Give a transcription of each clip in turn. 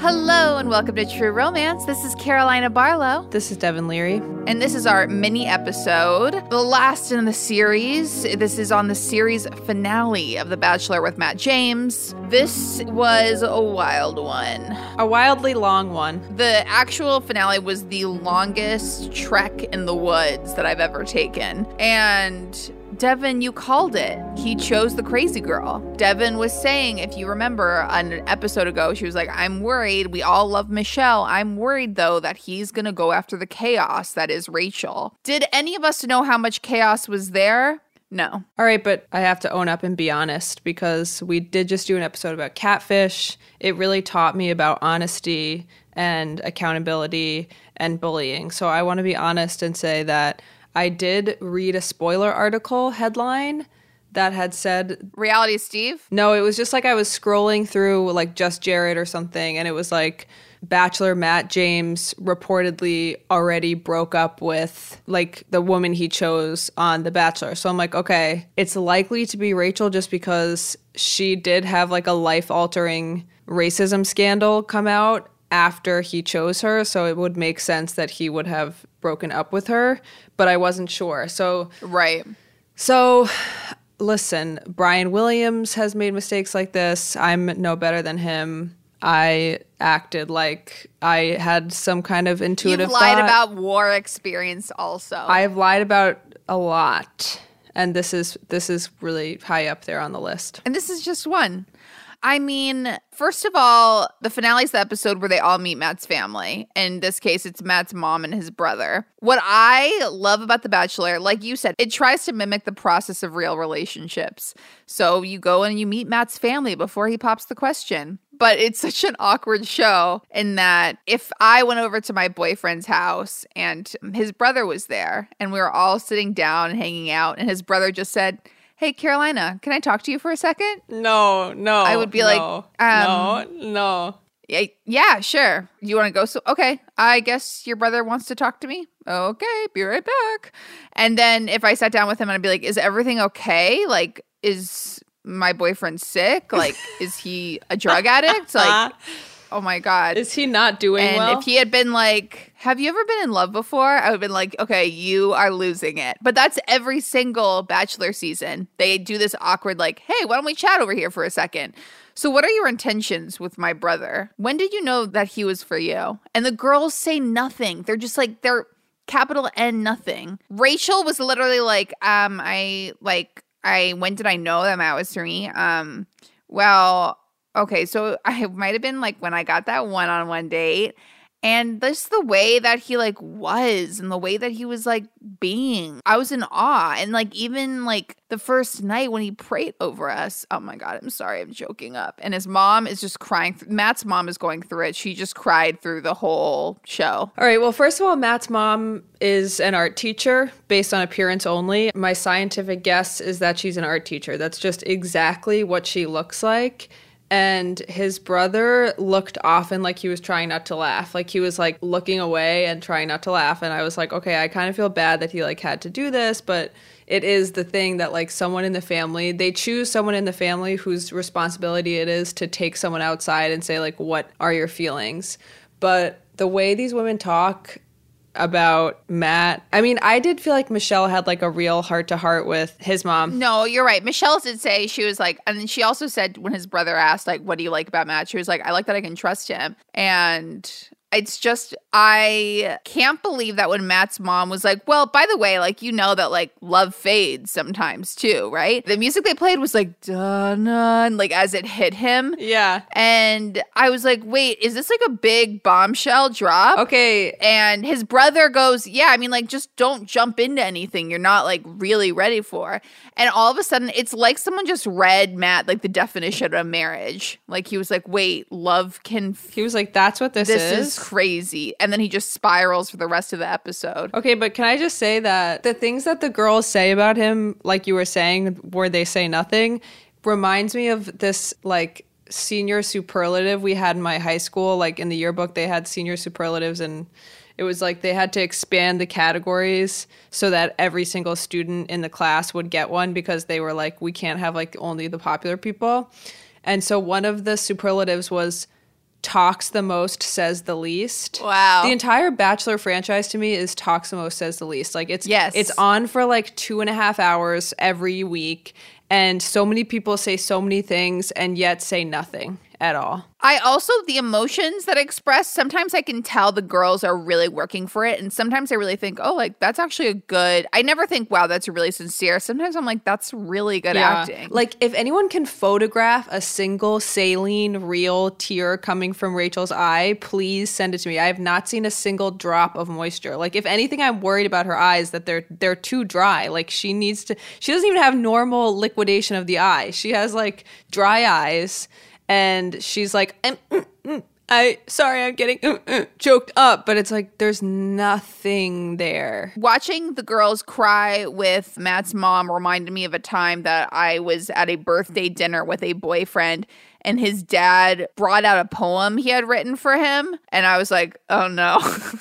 Hello and welcome to True Romance. This is Carolina Barlow. This is Devin Leary. And this is our mini episode, the last in the series. This is on the series finale of The Bachelor with Matt James. This was a wild one. A wildly long one. The actual finale was the longest trek in the woods that I've ever taken. And Devin, you called it. He chose the crazy girl. Devin was saying, if you remember an episode ago, she was like, I'm worried. We all love Michelle. I'm worried, though, that he's going to go after the chaos that is Rachel. Did any of us know how much chaos was there? No. All right, but I have to own up and be honest because we did just do an episode about catfish. It really taught me about honesty and accountability and bullying. So I want to be honest and say that I did read a spoiler article headline that had said Reality Steve? No, it was just like I was scrolling through like Just Jared or something and it was like Bachelor Matt James reportedly already broke up with like the woman he chose on The Bachelor. So I'm like, okay, it's likely to be Rachel just because she did have like a life altering racism scandal come out after he chose her. So it would make sense that he would have broken up with her, but I wasn't sure. So, right. So, listen, Brian Williams has made mistakes like this. I'm no better than him. I acted like I had some kind of intuitive. You've lied thought. about war experience, also. I've lied about a lot, and this is this is really high up there on the list. And this is just one. I mean, first of all, the finale is the episode where they all meet Matt's family. In this case, it's Matt's mom and his brother. What I love about The Bachelor, like you said, it tries to mimic the process of real relationships. So you go and you meet Matt's family before he pops the question. But it's such an awkward show in that if I went over to my boyfriend's house and his brother was there and we were all sitting down and hanging out, and his brother just said, Hey, Carolina, can I talk to you for a second? No, no. I would be no, like, um, no, no. Yeah, yeah, sure. You want to go? So, okay. I guess your brother wants to talk to me. Okay, be right back. And then if I sat down with him, I'd be like, "Is everything okay? Like, is my boyfriend sick? Like, is he a drug addict? Like, oh my god, Is he not doing and well? if he had been like, Have you ever been in love before? I would have been like, Okay, you are losing it. But that's every single Bachelor season. They do this awkward, like, Hey, why don't we chat over here for a second? So, what are your intentions with my brother? When did you know that he was for you? And the girls say nothing. They're just like, they're capital N nothing. Rachel was literally like, um, I like, I, when did I know that Matt was for me? Um, well, okay, so I might have been like when I got that one on one date and just the way that he like was and the way that he was like being i was in awe and like even like the first night when he prayed over us oh my god i'm sorry i'm joking up and his mom is just crying matt's mom is going through it she just cried through the whole show. All right well first of all matt's mom is an art teacher based on appearance only. My scientific guess is that she's an art teacher that's just exactly what she looks like and his brother looked often like he was trying not to laugh. Like he was like looking away and trying not to laugh. And i was like okay i kind of feel bad that he like had to do this but it is the thing that like someone in the family they choose someone in the family whose responsibility it is to take someone outside and say like what are your feelings? But the way these women talk about Matt. I mean, I did feel like Michelle had like a real heart to heart with his mom. No, you're right. Michelle did say she was like, and she also said when his brother asked, like, what do you like about Matt? She was like, I like that I can trust him. And it's just I can't believe that when Matt's mom was like, "Well, by the way, like you know that like love fades sometimes too, right?" The music they played was like dun dun like as it hit him. Yeah. And I was like, "Wait, is this like a big bombshell drop?" Okay. And his brother goes, "Yeah, I mean like just don't jump into anything you're not like really ready for." And all of a sudden, it's like someone just read Matt like the definition of marriage. Like he was like, "Wait, love can." F- he was like, "That's what this, this is." is crazy. And then he just spirals for the rest of the episode. Okay, but can I just say that the things that the girls say about him, like you were saying, where they say nothing, reminds me of this like senior superlative we had in my high school. Like in the yearbook, they had senior superlatives and it was like they had to expand the categories so that every single student in the class would get one because they were like, we can't have like only the popular people. And so one of the superlatives was talks the most, says the least. Wow. The entire Bachelor franchise to me is talks the most, says the least. Like it's yes. it's on for like two and a half hours every week, and so many people say so many things and yet say nothing at all. I also the emotions that I express sometimes I can tell the girls are really working for it and sometimes I really think oh like that's actually a good I never think wow that's really sincere. Sometimes I'm like that's really good yeah. acting. Like if anyone can photograph a single saline real tear coming from Rachel's eye please send it to me. I have not seen a single drop of moisture. Like if anything I'm worried about her eyes that they're they're too dry. Like she needs to she doesn't even have normal liquidation of the eye. She has like dry eyes and she's like, mm, mm, mm, I sorry, I'm getting mm, mm, choked up, but it's like there's nothing there. Watching the girls cry with Matt's mom reminded me of a time that I was at a birthday dinner with a boyfriend and his dad brought out a poem he had written for him and I was like, "Oh no."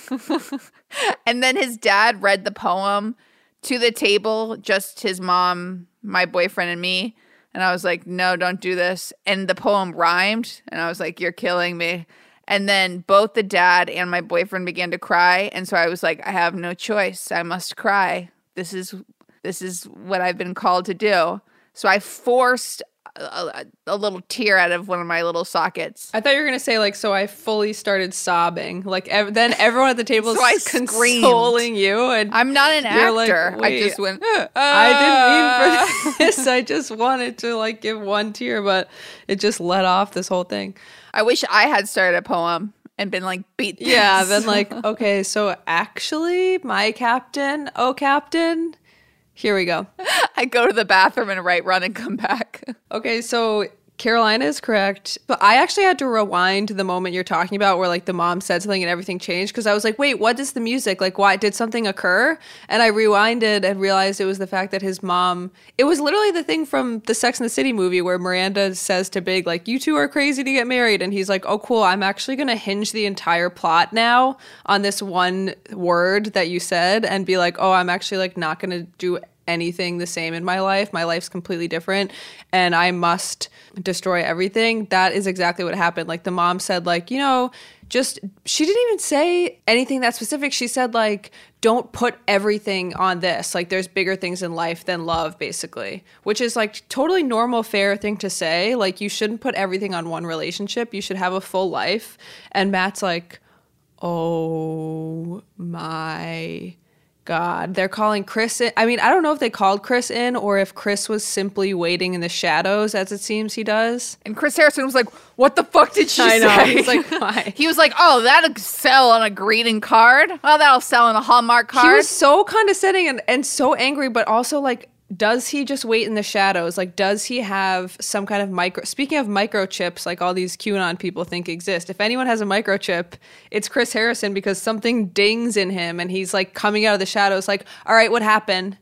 and then his dad read the poem to the table, just his mom, my boyfriend and me. And I was like, no, don't do this. And the poem rhymed. And I was like, you're killing me. And then both the dad and my boyfriend began to cry. And so I was like, I have no choice. I must cry. This is this is what I've been called to do. So I forced a, a, little tear out of one of my little sockets. I thought you were gonna say like, so I fully started sobbing. Like ev- then everyone at the table so is consoling you, and I'm not an actor. Like, I just went. Uh, I didn't mean for this. I just wanted to like give one tear, but it just let off this whole thing. I wish I had started a poem and been like beat. This. Yeah, been like, okay, so actually, my captain, oh captain, here we go. I go to the bathroom and write run and come back. Okay, so Carolina is correct. But I actually had to rewind the moment you're talking about where like the mom said something and everything changed because I was like, wait, what is the music? Like, why did something occur? And I rewinded and realized it was the fact that his mom, it was literally the thing from the Sex and the City movie where Miranda says to Big, like, you two are crazy to get married. And he's like, oh, cool. I'm actually going to hinge the entire plot now on this one word that you said and be like, oh, I'm actually like not going to do anything the same in my life. My life's completely different and I must destroy everything. That is exactly what happened. Like the mom said like, you know, just she didn't even say anything that specific. She said like don't put everything on this. Like there's bigger things in life than love basically, which is like totally normal fair thing to say. Like you shouldn't put everything on one relationship. You should have a full life. And Matt's like, "Oh my God. They're calling Chris in. I mean, I don't know if they called Chris in or if Chris was simply waiting in the shadows, as it seems he does. And Chris Harrison was like, "What the fuck did she I know. say?" He's like, why? he was like, "Oh, that'll sell on a greeting card. Oh, that'll sell on a Hallmark card." He was so condescending and, and so angry, but also like, does he just wait in the shadows? Like, does he have some kind of micro? Speaking of microchips, like all these QAnon people think exist. If anyone has a microchip, it's Chris Harrison because something dings in him and he's like coming out of the shadows, like, all right, what happened?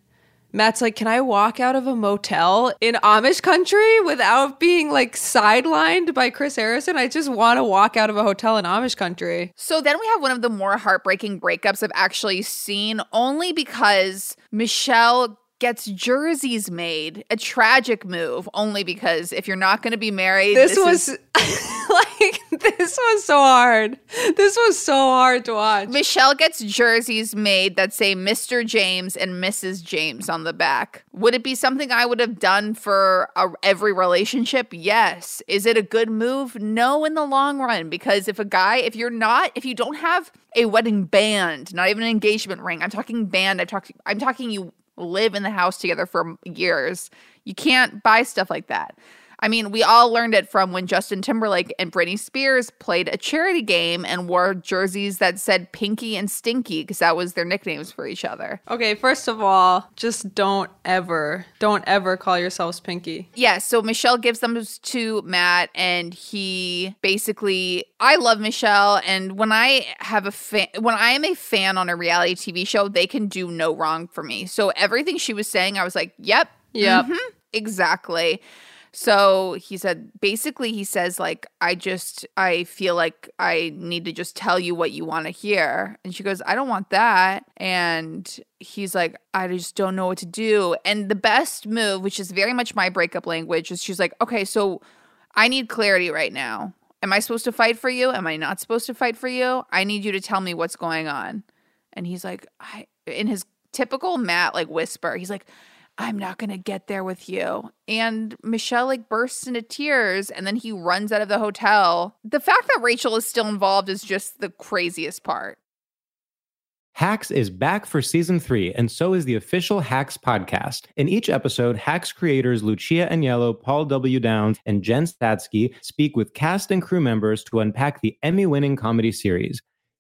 Matt's like, can I walk out of a motel in Amish country without being like sidelined by Chris Harrison? I just want to walk out of a hotel in Amish country. So then we have one of the more heartbreaking breakups I've actually seen, only because Michelle gets jerseys made. A tragic move, only because if you're not going to be married, This, was is- like this was so hard. This was so hard to watch. Michelle gets jerseys made that say Mr. James and Mrs. James on the back. Would it be something I would have done for a, every relationship? Yes. Is it a good move? No, in the long run. Because if a guy, if you're not, if you don't have a wedding band, not even an engagement ring, I'm talking band. I'm talking. I'm talking. You live in the house together for years. You can't buy stuff like that. I mean, we all learned it from when Justin Timberlake and Britney Spears played a charity game and wore jerseys that said Pinky and Stinky because that was their nicknames for each other. Okay, first of all, just don't ever, don't ever call yourselves Pinky. Yeah, so Michelle gives them to Matt, and he basically, I love Michelle, and when I have a fan, when I am a fan on a reality TV show, they can do no wrong for me. So everything she was saying, I was like, yep, Yep. mhm, exactly. So he said, basically, he says, like, I just, I feel like I need to just tell you what you want to hear. And she goes, I don't want that. And he's like, I just don't know what to do. And the best move, which is very much my breakup language, is she's like, okay, so I need clarity right now. Am I supposed to fight for you? Am I not supposed to fight for you? I need you to tell me what's going on. And he's like, I, in his typical Matt like whisper, he's like, I'm not going to get there with you. And Michelle like bursts into tears and then he runs out of the hotel. The fact that Rachel is still involved is just the craziest part. Hacks is back for season three, and so is the official Hacks podcast. In each episode, Hacks creators Lucia Aniello, Paul W. Downs, and Jen Statsky speak with cast and crew members to unpack the Emmy winning comedy series.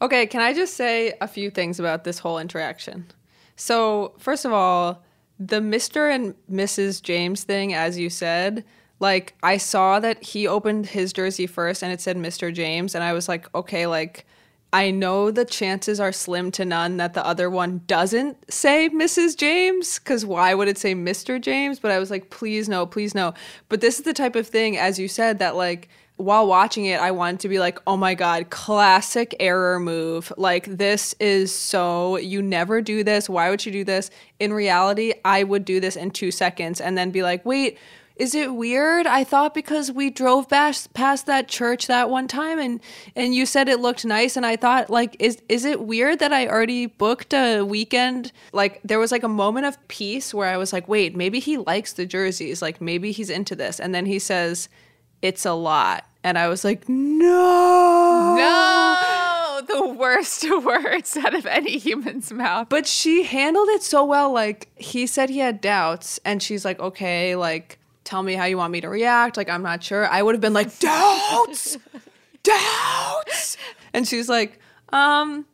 Okay, can I just say a few things about this whole interaction? So, first of all, the Mr. and Mrs. James thing, as you said, like I saw that he opened his jersey first and it said Mr. James, and I was like, okay, like I know the chances are slim to none that the other one doesn't say Mrs. James, because why would it say Mr. James? But I was like, please no, please no. But this is the type of thing, as you said, that like while watching it, I wanted to be like, oh my God, classic error move. Like, this is so, you never do this. Why would you do this? In reality, I would do this in two seconds and then be like, wait, is it weird? I thought because we drove past, past that church that one time and and you said it looked nice and I thought like is is it weird that I already booked a weekend? Like there was like a moment of peace where I was like, "Wait, maybe he likes the jerseys. Like maybe he's into this." And then he says, "It's a lot." And I was like, "No." No, the worst words out of any human's mouth. But she handled it so well. Like he said he had doubts, and she's like, okay, like tell me how you want me to react. Like I'm not sure. I would have been like, doubts, doubts. And she's like, um,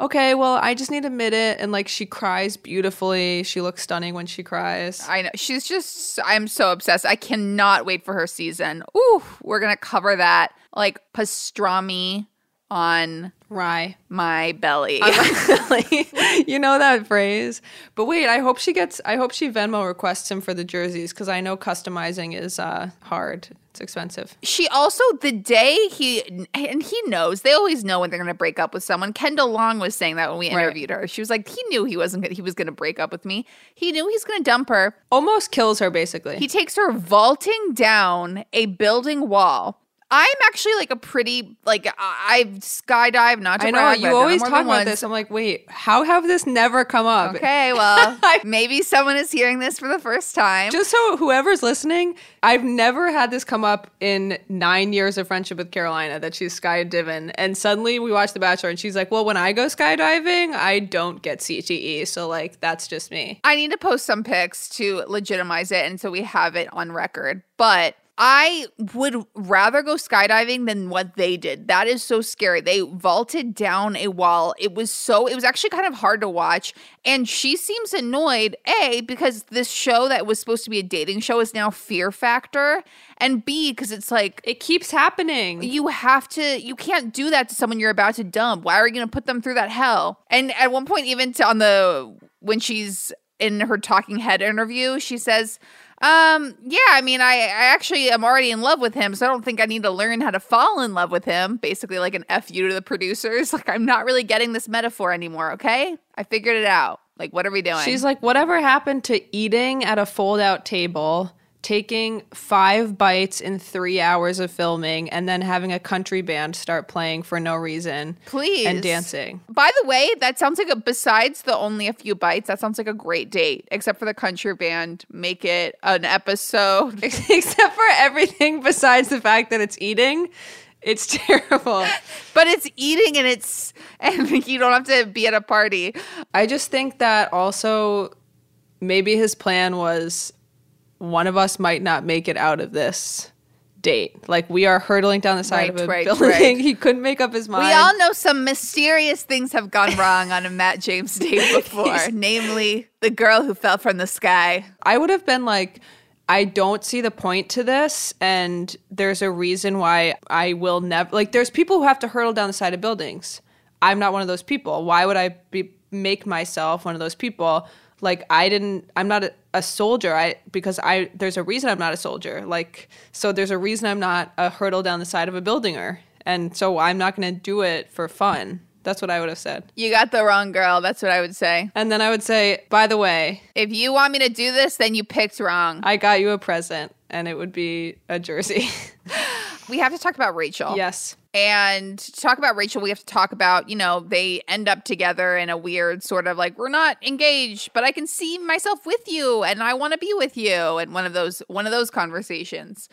okay, well, I just need a minute. And like she cries beautifully. She looks stunning when she cries. I know. She's just, I'm so obsessed. I cannot wait for her season. Ooh, we're going to cover that like pastrami on Rye. my belly. you know that phrase. But wait, I hope she gets I hope she Venmo requests him for the jerseys because I know customizing is uh hard. It's expensive. she also, the day he, and he knows, they always know when they're going to break up with someone. Kendall Long was saying that when we Right. interviewed her. She was like, he knew he wasn't, gonna, he was going to break up with me. He knew he's going to dump her. Almost kills her basically. He takes her vaulting down a building wall. I'm actually like a pretty like I- I've skydived, not to I know brag, you I've done it always talk about once. this. I'm like, wait, how have this never come up? Okay, well, maybe someone is hearing this for the first time. Just so whoever's listening, I've never had this come up in nine years of friendship with Carolina that she's skydiving. And suddenly we watch The Bachelor and she's like, well, when I go skydiving, I don't get CTE. So, like, that's just me. I need to post some pics to legitimize it and so we have it on record. But I would rather go skydiving than what they did. That is so scary. They vaulted down a wall. It was so, it was actually kind of hard to watch. And she seems annoyed, A, because this show that was supposed to be a dating show is now Fear Factor. And B, because it's like, It keeps happening. you have to you can't do that to someone you're about to dump why are you going to put them through that hell and at one point even to, on the when she's in her talking head interview she says um yeah i mean i i actually am already in love with him so i don't think i need to learn how to fall in love with him basically like an f you to the producers. Like i'm not really getting this metaphor anymore okay? I figured it out. Like what are we doing? She's like, whatever happened to eating at a fold out table, taking five bites in three hours of filming, and then having a country band start playing for no reason? Please. And dancing. By the way, that sounds like a besides the only a few bites, that sounds like a great date. Except for the country band, make it an episode. Except for everything besides the fact that it's eating. It's terrible. but it's eating and it's and you don't have to be at a party. I just think that also maybe his plan was one of us might not make it out of this date. Like we are hurtling down the side Right, of a right, building. right. He couldn't make up his mind. We all know some mysterious things have gone wrong on a Matt James date before, namely the girl who fell from the sky. I would have been like, I don't see the point to this, and there's a reason why I will never like. There's people who have to hurtle down the side of buildings. I'm not one of those people. Why would I be make myself one of those people? Like I didn't. I'm not a, a soldier. I because I there's a reason I'm not a soldier. Like so there's a reason I'm not a hurdle down the side of a buildinger, and so I'm not going to do it for fun. That's what I would have said. You got the wrong girl. That's what I would say. And then I would say, by the way, If you want me to do this, then you picked wrong. I got you a present, and it would be a jersey. we have to talk about Rachel. yes. And to talk about Rachel, we have to talk about, you know, they end up together in a weird sort of like, we're not engaged, but I can see myself with you and I want to be with you. And one of those, one of those conversations.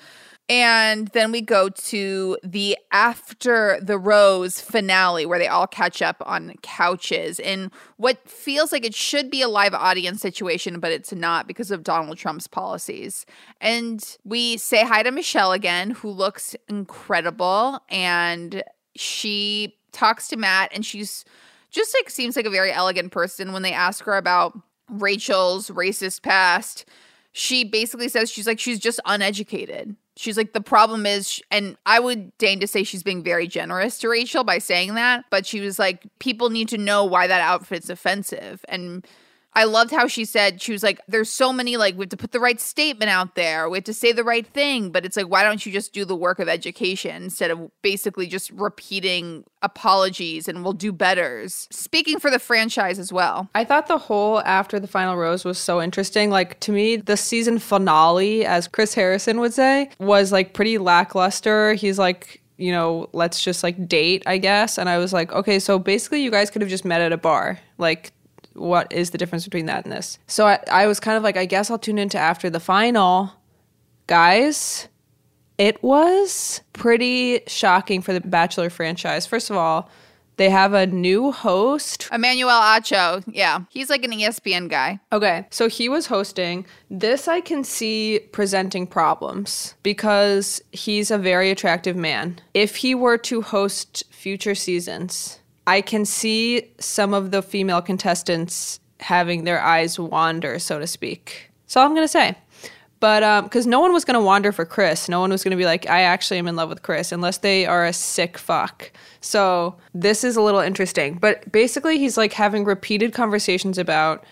And then we go to the after the rose finale where they all catch up on couches in what feels like it should be a live audience situation, but it's not because of Donald Trump's policies. And we say hi to Michelle again, who looks incredible. And she talks to Matt and she's just like seems like a very elegant person when they ask her about Rachel's racist past, she basically says she's like, she's just uneducated. She's like, the problem is, and I would deign to say she's being very generous to Rachel by saying that, but she was like, people need to know why that outfit's offensive. And I loved how she said she was like, "There's so many like we have to put the right statement out there, we have to say the right thing." But it's like, why don't you just do the work of education instead of basically just repeating apologies and we'll do betters? Speaking for the franchise as well. I thought the whole after the final rose was so interesting. Like to me, the season finale, as Chris Harrison would say, was like pretty lackluster. He's like you know, let's just like date, I guess. And I was like, okay, so basically you guys could have just met at a bar. Like what is the difference between that and this? So I, I was kind of like, I guess I'll tune into after the final. Guys, it was pretty shocking for the Bachelor franchise. First of all, they have a new host. Emmanuel Acho. Yeah. He's like an ESPN guy. Okay. So he was hosting. This I can see presenting problems because he's a very attractive man. If he were to host future seasons, I can see some of the female contestants having their eyes wander, so to speak. That's all I'm going to say. But because um, no one was going to wander for Chris. No one was going to be like, I actually am in love with Chris, unless they are a sick fuck. So this is a little interesting. But basically, he's like having repeated conversations about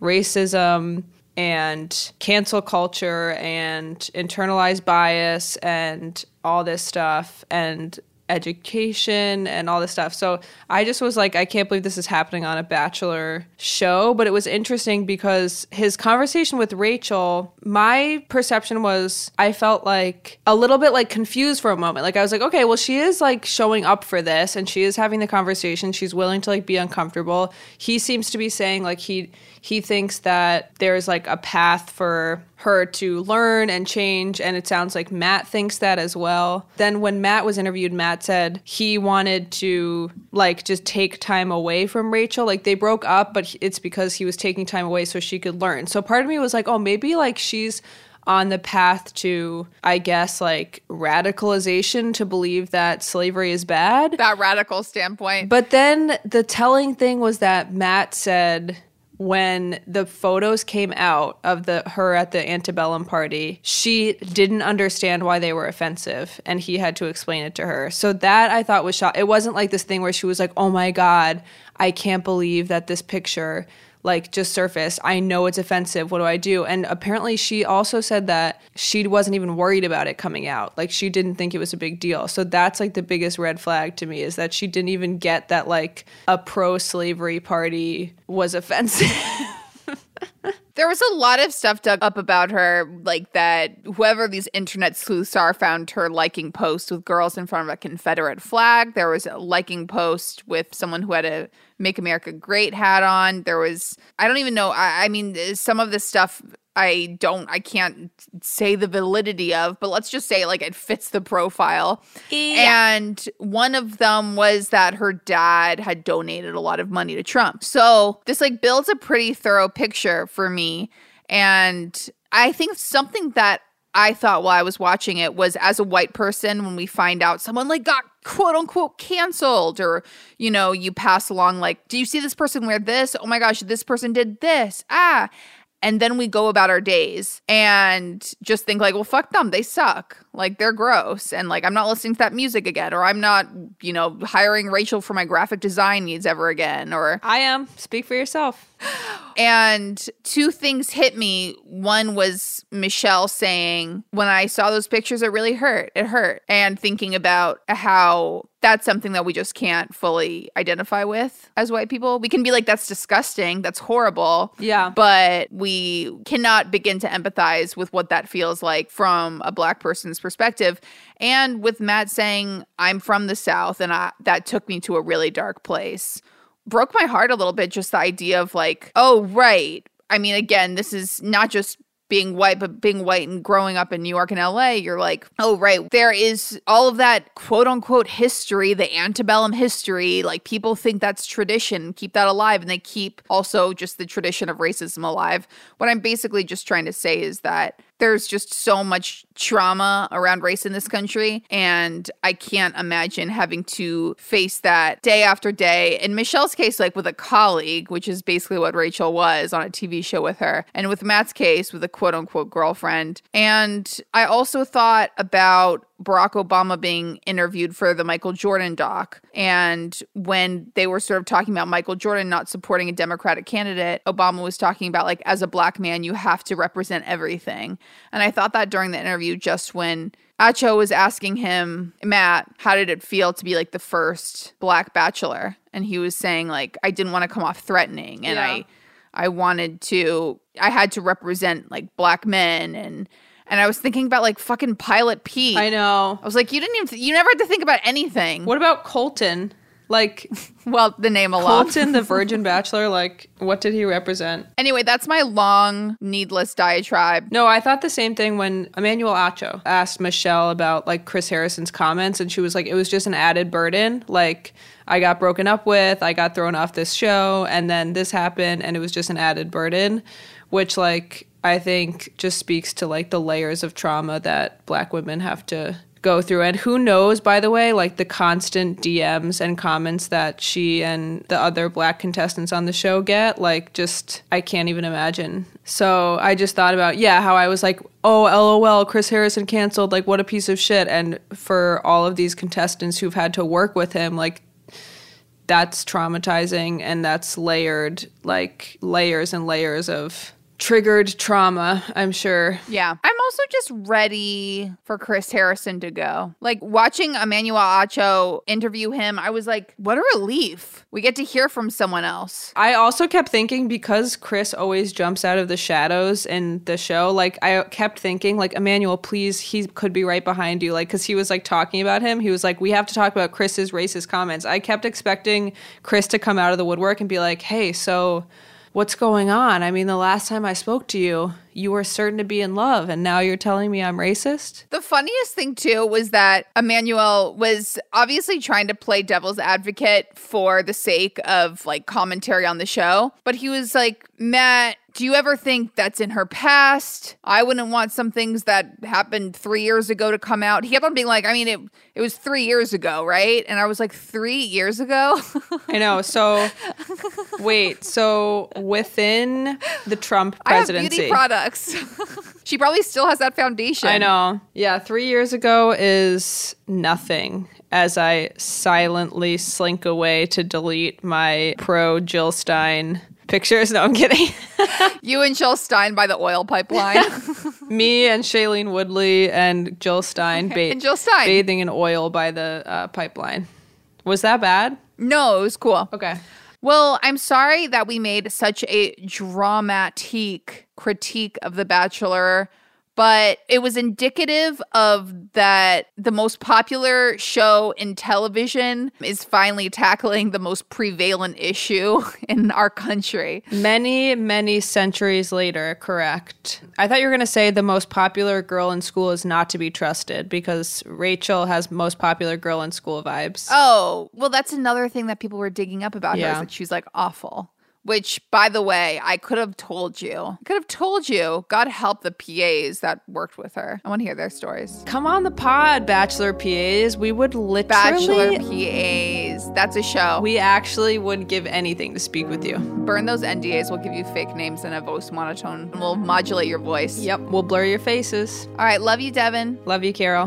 racism and cancel culture and internalized bias and all this stuff. And education and all this stuff. So I just was like, I can't believe this is happening on a Bachelor show. But it was interesting because his conversation with Rachel, my perception was I felt like a little bit like confused for a moment. Like I was like, okay, well, she is like showing up for this and she is having the conversation. She's willing to like be uncomfortable. He seems to be saying like he he thinks that there's like a path for her to learn and change. And it sounds like Matt thinks that as well. Then when Matt was interviewed, Matt said he wanted to like just take time away from Rachel. Like they broke up, but it's because he was taking time away so she could learn. So part of me was like, oh, maybe like she's on the path to, I guess, like radicalization to believe that slavery is bad. That radical standpoint. But then the telling thing was that Matt said when the photos came out of the her at the antebellum party she didn't understand why they were offensive and he had to explain it to her. So that i thought was shot. It wasn't like this thing where she was like oh my god i can't believe that this picture like just surfaced. I know it's offensive. What do I do? And apparently she also said that she wasn't even worried about it coming out. Like she didn't think it was a big deal. So that's like the biggest red flag to me is that she didn't even get that like a pro slavery party was offensive. There was a lot of stuff dug up about her, like that whoever these internet sleuths are found her liking posts with girls in front of a Confederate flag. There was a liking post with someone who had a Make America Great hat on. There was, I don't even know. I, I mean, some of this stuff I don't, I can't say the validity of, but let's just say like it fits the profile. Yeah. And one of them was that her dad had donated a lot of money to Trump. So this like builds a pretty thorough picture for me. And I think something that I thought while I was watching it was as a white person, when we find out someone like got quote unquote canceled, or you know, you pass along like, do you see this person wear this? Oh my gosh, this person did this. Ah and then we go about our days and just think like well fuck them they suck. Like they're gross. And like i'm not listening to that music again or i'm not you know hiring rachel for my graphic design needs ever again or i am. Speak for yourself and two things hit me one was michelle saying when i saw those pictures it really hurt it hurt and thinking about how that's something that we just can't fully identify with as white people. We can be like, that's disgusting, that's horrible. Yeah. But we cannot begin to empathize with what that feels like from a black person's perspective. And with Matt saying, I'm from the South, and I, that took me to a really dark place. Broke my heart a little bit, just the idea of like, oh, right. I mean, again, this is not just being white, but being white and growing up in New York and LA, you're like, oh, right, there is all of that quote unquote history, the antebellum history. Like people think that's tradition, keep that alive, and they keep also just the tradition of racism alive. What I'm basically just trying to say is that there's just so much trauma around race in this country. And I can't imagine having to face that day after day. In Michelle's case, like with a colleague, which is basically what Rachel was on a TV show with her, and with Matt's case, with a quote unquote girlfriend. And I also thought about Barack Obama being interviewed for the Michael Jordan doc. And when they were sort of talking about Michael Jordan not supporting a Democratic candidate, Obama was talking about, like, as a black man, you have to represent everything. And I thought that during the interview, just when Acho was asking him, Matt, how did it feel to be like the first black bachelor? And he was saying, like, I didn't want to come off threatening. And Yeah. I, I wanted to, I had to represent like black men and, and I was thinking about like fucking Pilot Pete. I know. I was like, you didn't even, you never had to think about anything. What about Colton? Like Well, the name alone. Colton, the Virgin Bachelor, like what did he represent? Anyway, that's my long, needless diatribe. No, I thought the same thing when Emmanuel Acho asked Michelle about like Chris Harrison's comments, and she was like, it was just an added burden. Like, I got broken up with, I got thrown off this show, and then this happened, and it was just an added burden, which, like, I think just speaks to like the layers of trauma that black women have to go through. And who knows, by the way, like the constant DMs and comments that she and the other black contestants on the show get, like just, I can't even imagine. So I just thought about, yeah, how I was like, oh, lol, Chris Harrison canceled, like what a piece of shit. And for all of these contestants who've had to work with him, like that's traumatizing and that's layered, like layers and layers of triggered trauma, I'm sure. Yeah. I'm also just ready for Chris Harrison to go. Like watching Emmanuel Acho interview him, I was like, what a relief. We get to hear from someone else. I also kept thinking because Chris always jumps out of the shadows in the show, like I kept thinking, like, Emmanuel, please, he could be right behind you. Like, cause he was like talking about him. He was like, we have to talk about Chris's racist comments. I kept expecting Chris to come out of the woodwork and be like, hey, so what's going on? I mean, the last time I spoke to you, you were certain to be in love, and now you're telling me I'm racist? The funniest thing too was that Emmanuel was obviously trying to play devil's advocate for the sake of like commentary on the show, but he was like, Matt, do you ever think that's in her past? I wouldn't want some things that happened three years ago to come out. He kept on being like, I mean, it it was three years ago, right? And I was like, three years ago? I know. So, wait. So, within the Trump I have presidency, beauty products. she probably still has that foundation. I know. Yeah, three years ago is nothing as I silently slink away to delete my pro Jill Stein pictures. No, I'm kidding. You and Jill Stein by the oil pipeline. Me and Shailene Woodley and Jill Stein ba- And Jill Stein. bathing in oil by the uh, pipeline. Was that bad? no, it was cool. Okay. Well, I'm sorry that we made such a dramatic critique of The Bachelor, but it was indicative of that the most popular show in television is finally tackling the most prevalent issue in our country. Many, many centuries later, correct. I thought you were going to say the most popular girl in school is not to be trusted because Rachel has most popular girl in school vibes. Oh, well, that's another thing that people were digging up about her is that she's like awful. Which, by the way, I could have told you. I could have told you. God help the PAs that worked with her. I want to hear their stories. Come on the pod, Bachelor PAs. We would literally. Bachelor PAs. That's a show. We actually would give anything to speak with you. burn those NDAs. We'll give you fake names and a voice monotone, and we'll modulate your voice. Yep, we'll blur your faces. All right. Love you, Devin. Love you, Carol.